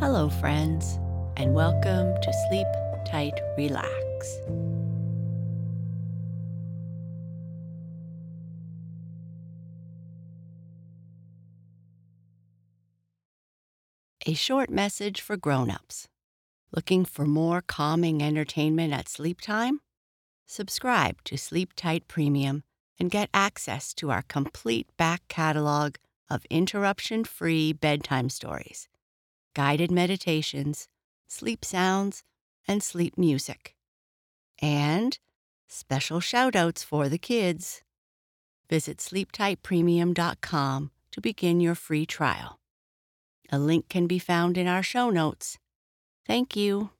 Hello, friends, and welcome to Sleep Tight Relax. A short message for grown-ups. Looking for more calming entertainment at sleep time? Subscribe to Sleep Tight Premium and get access to our complete back catalog of interruption-free bedtime stories guided meditations, sleep sounds, and sleep music. And special shoutouts for the kids. Visit sleeptightpremium.com to begin your free trial. A link can be found in our show notes. Thank you.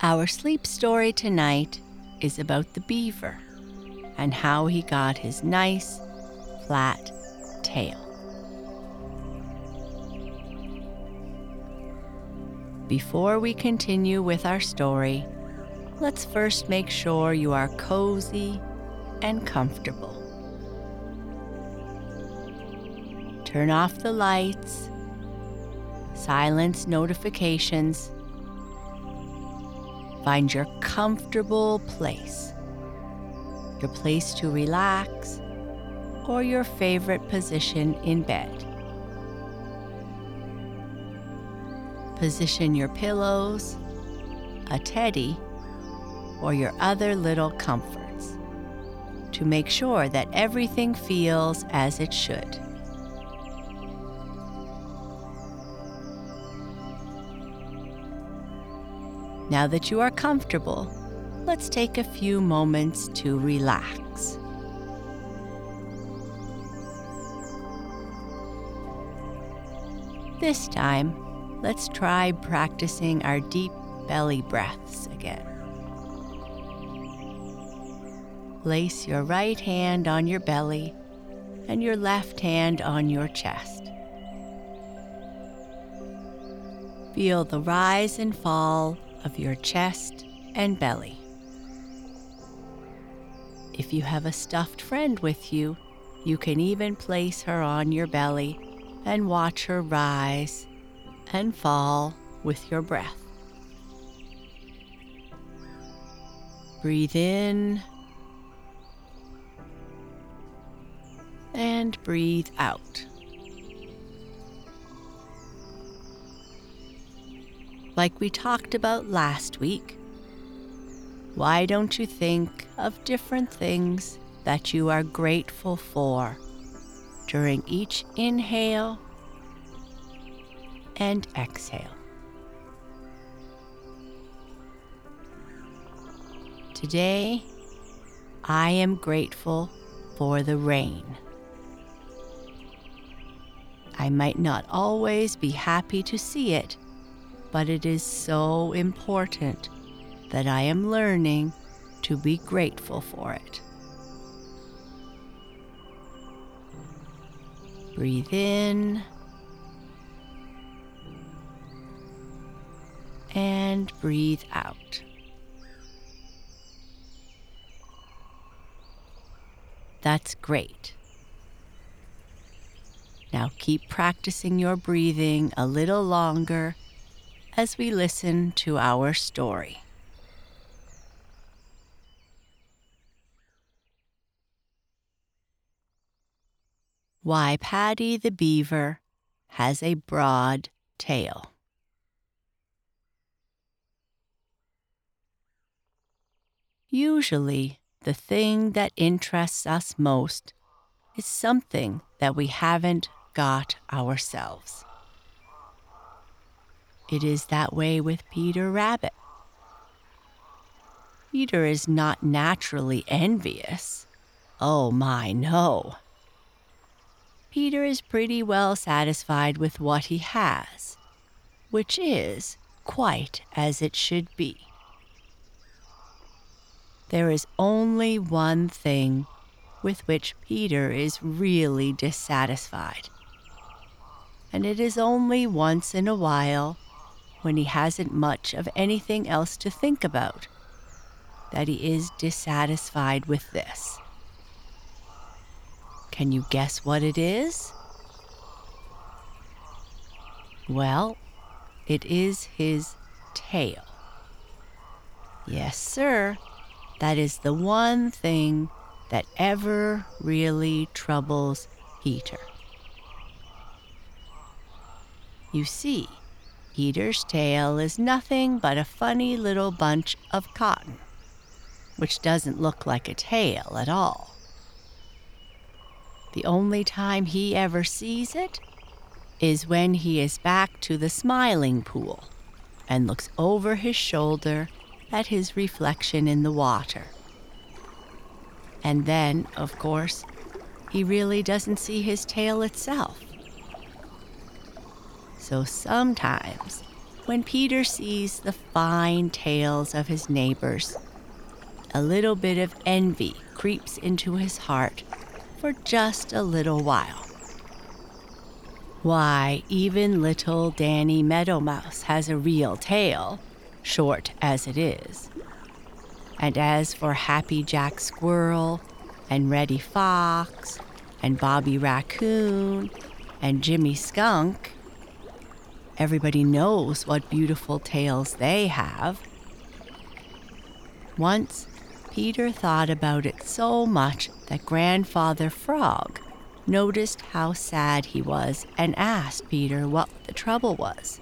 Our sleep story tonight is about the beaver and how he got his nice, flat tail. Before we continue with our story, let's first make sure you are cozy and comfortable. Turn off the lights, silence notifications, Find your comfortable place, your place to relax, or your favorite position in bed. Position your pillows, a teddy, or your other little comforts to make sure that everything feels as it should. Now that you are comfortable, let's take a few moments to relax. This time, let's try practicing our deep belly breaths again. Place your right hand on your belly and your left hand on your chest. Feel the rise and fall of your chest and belly. If you have a stuffed friend with you, you can even place her on your belly and watch her rise and fall with your breath. Breathe in and breathe out. Like we talked about last week, why don't you think of different things that you are grateful for during each inhale and exhale? Today, I am grateful for the rain. I might not always be happy to see it but it is so important that I am learning to be grateful for it. Breathe in and breathe out. That's great. Now keep practicing your breathing a little longer as we listen to our story. Why Paddy the Beaver has a broad tail. Usually, the thing that interests us most is something that we haven't got ourselves. It is that way with Peter Rabbit. Peter is not naturally envious. Oh my, no. Peter is pretty well satisfied with what he has, which is quite as it should be. There is only one thing with which Peter is really dissatisfied, and it is only once in a while when he hasn't much of anything else to think about. that he is dissatisfied with this. Can you guess what it is? Well, it is his tail. Yes, sir. That is the one thing that ever really troubles Peter. You see, Peter's tail is nothing but a funny little bunch of cotton, which doesn't look like a tail at all. The only time he ever sees it is when he is back to the smiling pool and looks over his shoulder at his reflection in the water. And then, of course, he really doesn't see his tail itself. So sometimes, when Peter sees the fine tails of his neighbors, a little bit of envy creeps into his heart for just a little while. Why, even little Danny Meadow Mouse has a real tail, short as it is. And as for Happy Jack Squirrel, and Reddy Fox, and Bobby Raccoon, and Jimmy Skunk, everybody knows what beautiful tails they have. Once, Peter thought about it so much that Grandfather Frog noticed how sad he was and asked Peter what the trouble was.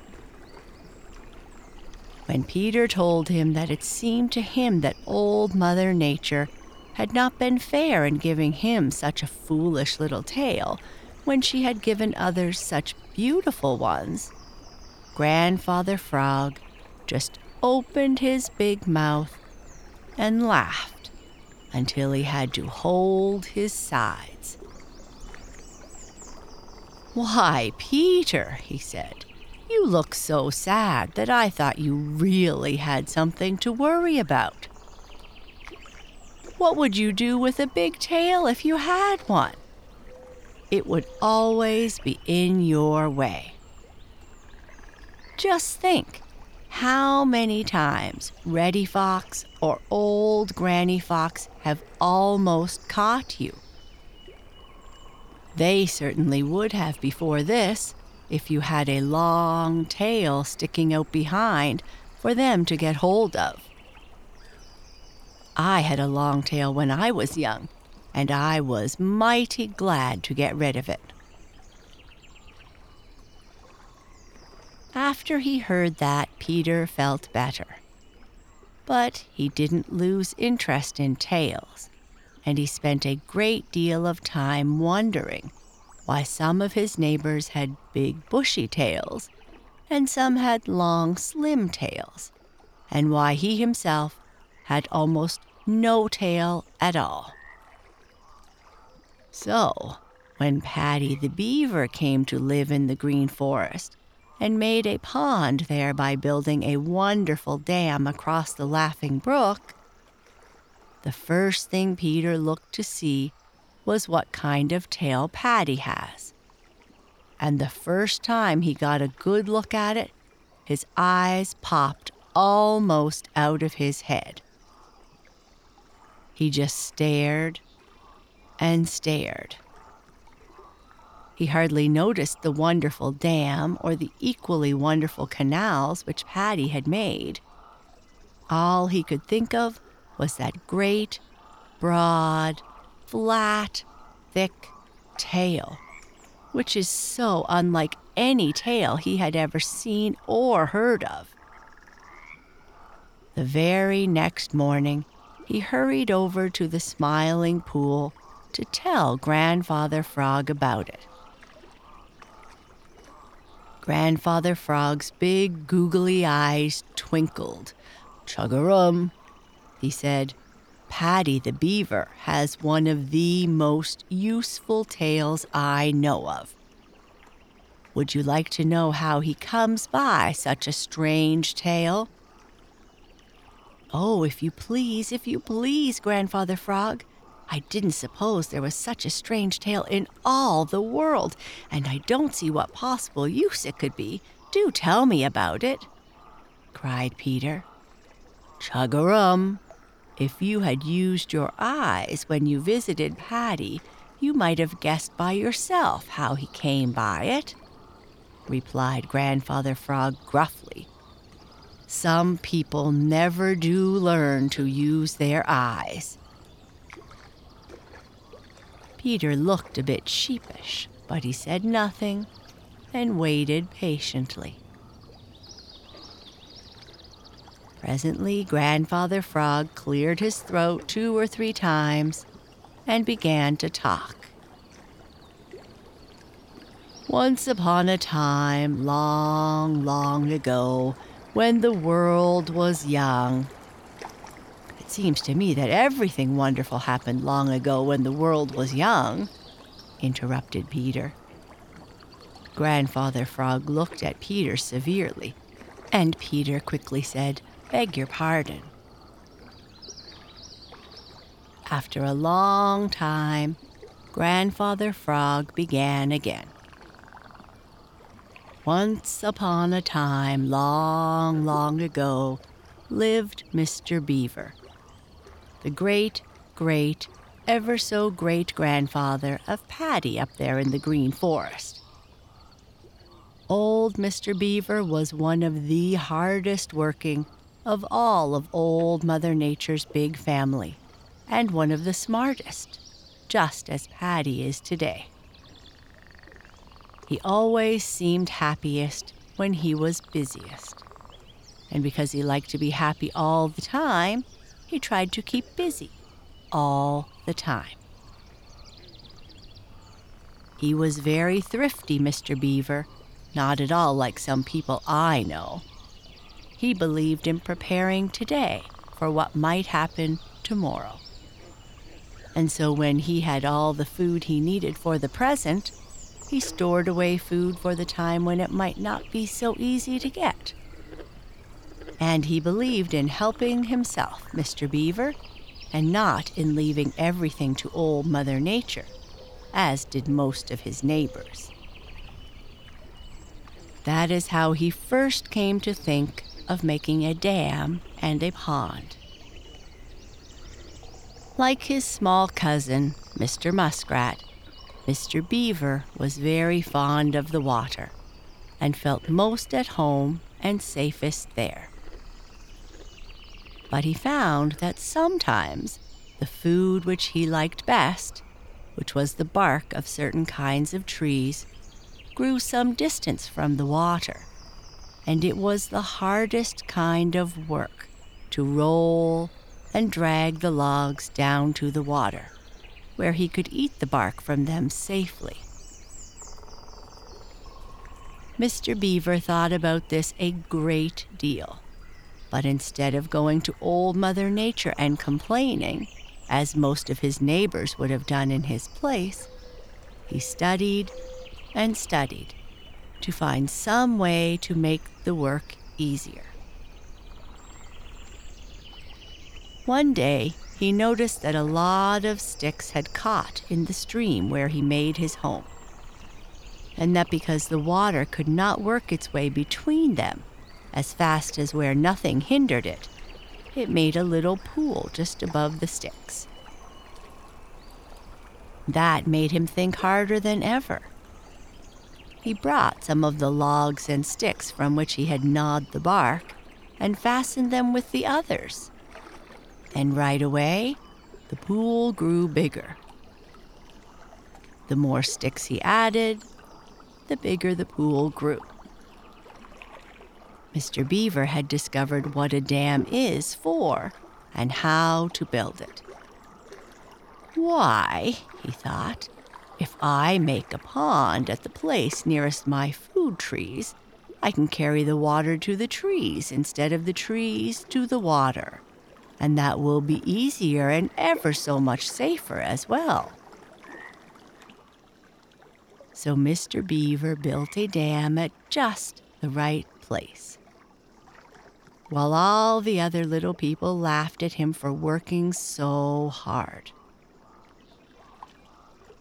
When Peter told him that it seemed to him that Old Mother Nature had not been fair in giving him such a foolish little tail when she had given others such beautiful ones, Grandfather Frog just opened his big mouth and laughed until he had to hold his sides. Why, Peter, he said, you look so sad that I thought you really had something to worry about. What would you do with a big tail if you had one? It would always be in your way. Just think how many times Reddy Fox or old Granny Fox have almost caught you. They certainly would have before this if you had a long tail sticking out behind for them to get hold of. I had a long tail when I was young, and I was mighty glad to get rid of it. After he heard that, Peter felt better. But he didn't lose interest in tails and he spent a great deal of time wondering why some of his neighbors had big bushy tails and some had long slim tails, and why he himself had almost no tail at all. So, when Paddy the Beaver came to live in the Green Forest and made a pond there by building a wonderful dam across the Laughing Brook, the first thing Peter looked to see was what kind of tail Paddy has. And the first time he got a good look at it, his eyes popped almost out of his head. He just stared and stared. He hardly noticed the wonderful dam or the equally wonderful canals which Paddy had made. All he could think of was that great, broad, flat, thick tail, which is so unlike any tail he had ever seen or heard of. The very next morning, he hurried over to the Smiling Pool to tell Grandfather Frog about it. Grandfather Frog's big googly eyes twinkled. Chug a rum, he said. Paddy the Beaver has one of the most useful tails I know of. Would you like to know how he comes by such a strange tail? Oh, if you please, if you please, Grandfather Frog. I didn't suppose there was such a strange tail in all the world, and I don't see what possible use it could be. Do tell me about it, cried Peter. Chug a rum, if you had used your eyes when you visited Paddy, you might have guessed by yourself how he came by it, replied Grandfather Frog gruffly. Some people never do learn to use their eyes. Peter looked a bit sheepish, but he said nothing and waited patiently. Presently, Grandfather Frog cleared his throat two or three times and began to talk. Once upon a time, long, long ago, when the world was young. Seems to me that everything wonderful happened long ago when the world was young, interrupted Peter. Grandfather Frog looked at Peter severely, and Peter quickly said, Beg your pardon. After a long time, Grandfather Frog began again. Once upon a time, long, long ago, lived Mr. Beaver, the great, great, ever so great grandfather of Paddy up there in the Green Forest. Old Mr. Beaver was one of the hardest working of all of Old Mother Nature's big family and one of the smartest, just as Paddy is today. He always seemed happiest when he was busiest. And because he liked to be happy all the time, he tried to keep busy all the time. He was very thrifty, Mr. Beaver, not at all like some people I know. He believed in preparing today for what might happen tomorrow. And so when he had all the food he needed for the present, he stored away food for the time when it might not be so easy to get. And he believed in helping himself, Mr. Beaver, and not in leaving everything to old Mother Nature, as did most of his neighbors. That is how he first came to think of making a dam and a pond. Like his small cousin, Mr. Muskrat, Mr. Beaver was very fond of the water and felt most at home and safest there. But he found that sometimes the food which he liked best, which was the bark of certain kinds of trees, grew some distance from the water, and it was the hardest kind of work to roll and drag the logs down to the water, where he could eat the bark from them safely. Mr. Beaver thought about this a great deal, but instead of going to Old Mother Nature and complaining, as most of his neighbors would have done in his place, he studied and studied to find some way to make the work easier. One day, he noticed that a lot of sticks had caught in the stream where he made his home, and that because the water could not work its way between them as fast as where nothing hindered it, it made a little pool just above the sticks. That made him think harder than ever. He brought some of the logs and sticks from which he had gnawed the bark and fastened them with the others and right away, the pool grew bigger. The more sticks he added, the bigger the pool grew. Mr. Beaver had discovered what a dam is for and how to build it. Why, he thought, if I make a pond at the place nearest my food trees, I can carry the water to the trees instead of the trees to the water and that will be easier and ever so much safer as well. So Mr. Beaver built a dam at just the right place. While all the other little people laughed at him for working so hard.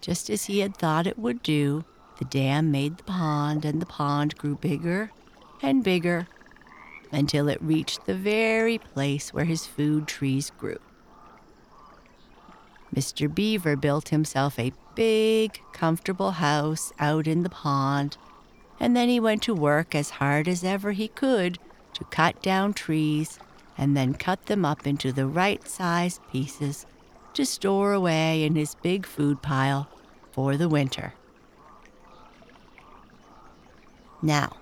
Just as he had thought it would do, the dam made the pond, and the pond grew bigger and bigger until it reached the very place where his food trees grew. Mr. Beaver built himself a big, comfortable house out in the pond, and then he went to work as hard as ever he could to cut down trees and then cut them up into the right sized pieces to store away in his big food pile for the winter. Now,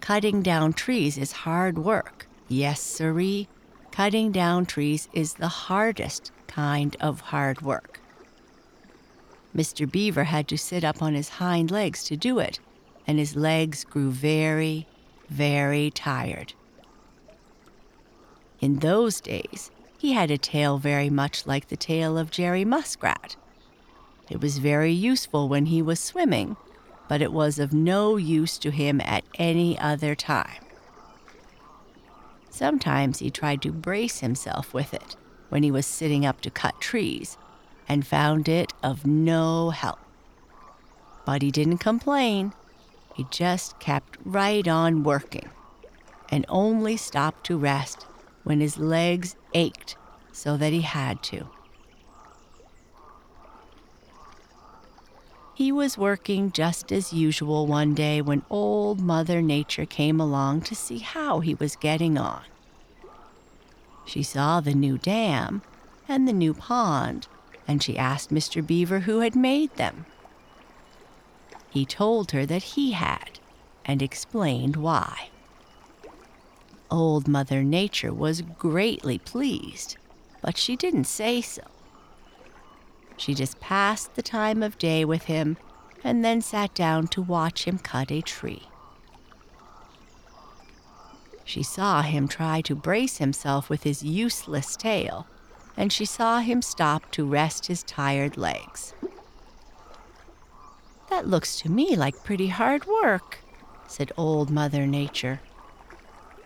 cutting down trees is hard work. Yes, siree, cutting down trees is the hardest kind of hard work. Mr. Beaver had to sit up on his hind legs to do it, and his legs grew very, very tired. In those days, he had a tail very much like the tail of Jerry Muskrat. It was very useful when he was swimming, but it was of no use to him at any other time. Sometimes he tried to brace himself with it when he was sitting up to cut trees and found it of no help. But he didn't complain. He just kept right on working and only stopped to rest when his legs ached so that he had to. He was working just as usual one day when Old Mother Nature came along to see how he was getting on. She saw the new dam and the new pond, and she asked Mr. Beaver who had made them. He told her that he had, and explained why. Old Mother Nature was greatly pleased, but she didn't say so. She just passed the time of day with him and then sat down to watch him cut a tree. She saw him try to brace himself with his useless tail, and she saw him stop to rest his tired legs. That looks to me like pretty hard work, said Old Mother Nature.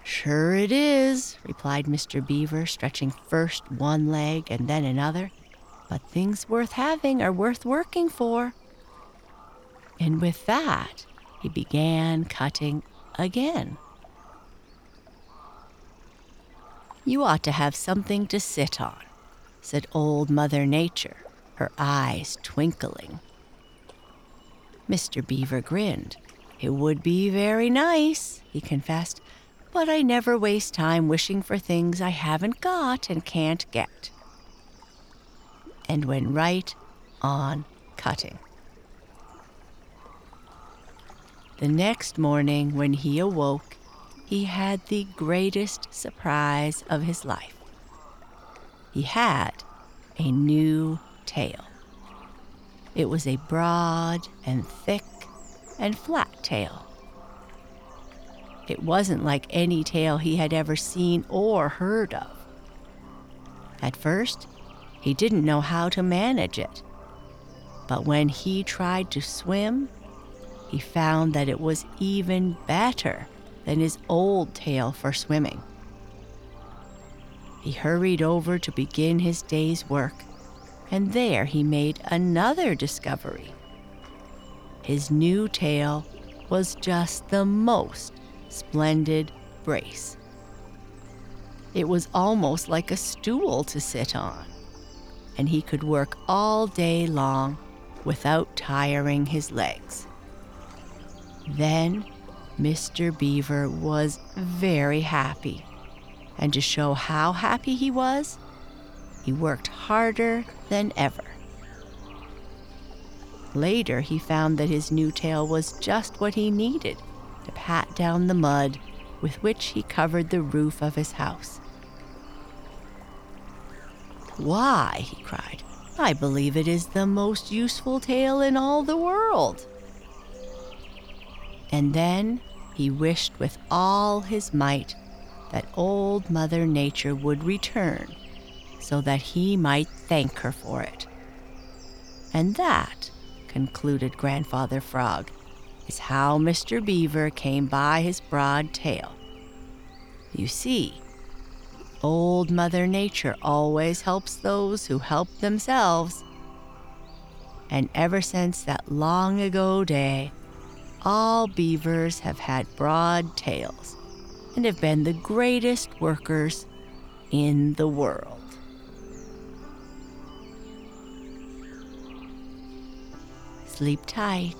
Sure it is, replied Mr. Beaver, stretching first one leg and then another. But things worth having are worth working for. And with that, he began cutting again. You ought to have something to sit on, said Old Mother Nature, her eyes twinkling. Mr. Beaver grinned. It would be very nice, he confessed, but I never waste time wishing for things I haven't got and can't get. And went right on cutting. The next morning, when he awoke, he had the greatest surprise of his life. He had a new tail. It was a broad and thick and flat tail it wasn't like any tail he had ever seen or heard of. At first, he didn't know how to manage it. But when he tried to swim, he found that it was even better than his old tail for swimming. He hurried over to begin his day's work, and there he made another discovery. His new tail was just the most splendid brace. It was almost like a stool to sit on, and he could work all day long without tiring his legs. Then Mr. Beaver was very happy, and to show how happy he was, he worked harder than ever. Later, he found that his new tail was just what he needed to pat down the mud with which he covered the roof of his house. Why, he cried, I believe it is the most useful tail in all the world. And then he wished with all his might that old Mother Nature would return so that he might thank her for it. And that, concluded Grandfather Frog, is how Mr. Beaver came by his broad tail. You see, Old Mother Nature always helps those who help themselves. And ever since that long ago day, all beavers have had broad tails and have been the greatest workers in the world. Sleep tight.